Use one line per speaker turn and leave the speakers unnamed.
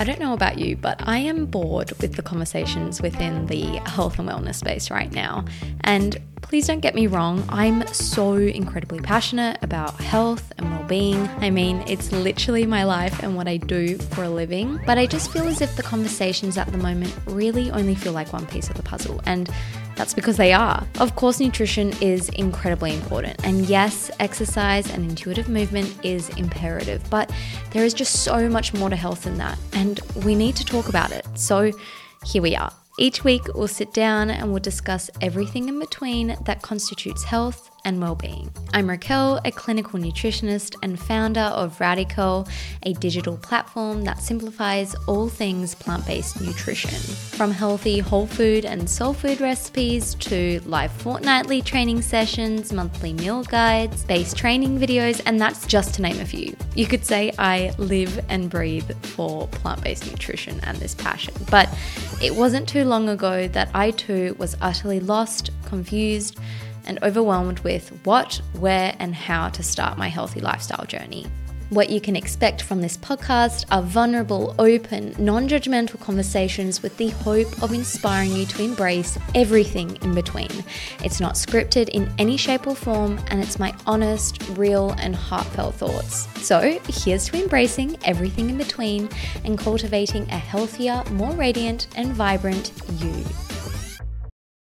I don't know about you, but I am bored with the conversations within the health and wellness space right now. And please don't get me wrong, I'm so incredibly passionate about health and well being. I mean, it's literally my life and what I do for a living. But I just feel as if the conversations at the moment really only feel like one piece of the puzzle. And that's because they are. Of course, nutrition is incredibly important. And yes, exercise and intuitive movement is imperative, but there is just so much more to health than that. And we need to talk about it. So here we are. Each week, we'll sit down and we'll discuss everything in between that constitutes health and well-being. I'm Raquel, a clinical nutritionist and founder of Radical, a digital platform that simplifies all things plant-based nutrition. From healthy whole food and soul food recipes to live fortnightly training sessions, monthly meal guides, base training videos, and that's just to name a few. You could say I live and breathe for plant-based nutrition and this passion. But it wasn't too long ago that I too was utterly lost, confused, and overwhelmed with what, where, and how to start my healthy lifestyle journey. What you can expect from this podcast are vulnerable, open, non judgmental conversations with the hope of inspiring you to embrace everything in between. It's not scripted in any shape or form, and it's my honest, real, and heartfelt thoughts. So, here's to embracing everything in between and cultivating a healthier, more radiant, and vibrant you.